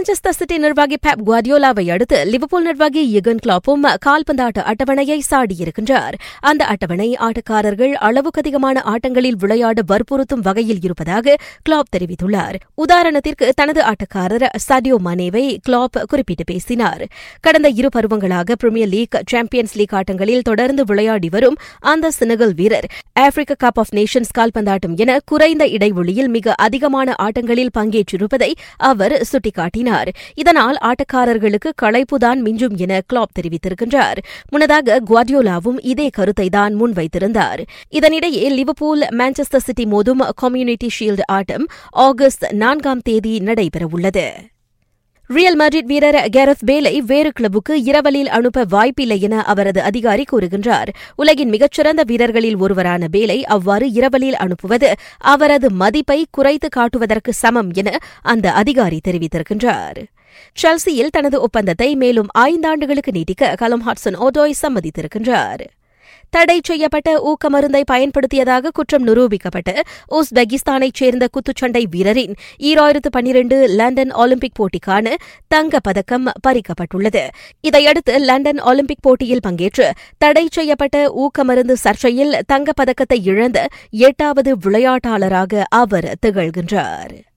Manchester City நிர்வாகி Pep குவாடியோலாவை அடுத்து லிவர்பூல் நிர்வாகி யுகன் கிளாப்பும் கால்பந்தாட்ட அட்டவணையை சாடியிருக்கின்றார். அந்த அட்டவணை ஆட்டக்காரர்கள் அளவுக்கு அதிகமான ஆட்டங்களில் விளையாட வற்புறுத்தும் வகையில் இருப்பதாக கிளாப் தெரிவித்துள்ளார். உதாரணத்திற்கு தனது ஆட்டக்காரர் சடியோ மனேவை கிளாப் குறிப்பிட்டு பேசினார். கடந்த இரு பருவங்களாக பிரீமியர் லீக் சாம்பியன்ஸ் லீக் ஆட்டங்களில் தொடர்ந்து விளையாடி வரும் அந்த சினகல் வீரர் ஆப்பிரிக்க கப் ஆஃப் நேஷன்ஸ் கால்பந்தாட்டம் என குறைந்த இடைவெளியில் மிக அதிகமான ஆட்டங்களில் பங்கேற்றிருப்பதை அவர் சுட்டிக்காட்டினார். இதனால் ஆட்டக்காரர்களுக்கு களைப்புதான் மிஞ்சும் என கிளாப் தெரிவித்திருக்கின்றார். முன்னதாக குவாடியோலாவும் இதே கருத்தை தான் முன்வைத்திருந்தார். இதனிடையே லிவர்பூல் மான்செஸ்டர் சிட்டி மோதும் கம்யூனிட்டி ஷீல்டு ஆட்டம் ஆகஸ்ட் நான்காம் தேதி நடைபெறவுள்ளது. ரியல் மட்ரிட் வீரர் கேரத் பேலை வேறு கிளப்புக்கு இரவலில் அனுப்ப வாய்ப்பில்லை என அவரது அதிகாரி கூறுகின்றார். உலகின் மிகச்சிறந்த வீரர்களில் ஒருவரான பேலை அவ்வாறு இரவலில் அனுப்புவது அவரது மதிப்பை குறைத்து காட்டுவதற்கு சமம் என அந்த அதிகாரி தெரிவித்திருக்கின்றார். செல்சியில் தனது ஒப்பந்தத்தை மேலும் ஐந்தாண்டுகளுக்கு நீட்டிக்க கலம் ஹாட்சன் ஓடோய் சம்மதித்திருக்கின்றார். தடை செய்யப்பட்ட ஊக்க மருந்தை பயன்படுத்தியதாக குற்றம் நிரூபிக்கப்பட்டு உஸ்பெகிஸ்தானைச் சேர்ந்த குத்துச்சண்டை வீரரின் ஈராயிரத்து பன்னிரண்டு லண்டன் ஒலிம்பிக் போட்டிக்கான தங்கப் பதக்கம் பறிக்கப்பட்டுள்ளது. இதையடுத்து லண்டன் ஒலிம்பிக் போட்டியில் பங்கேற்று தடை செய்யப்பட்ட ஊக்க மருந்து சர்ச்சையில் தங்கப் பதக்கத்தை இழந்த எட்டாவது விளையாட்டாளராக அவர் திகழ்கின்றார்.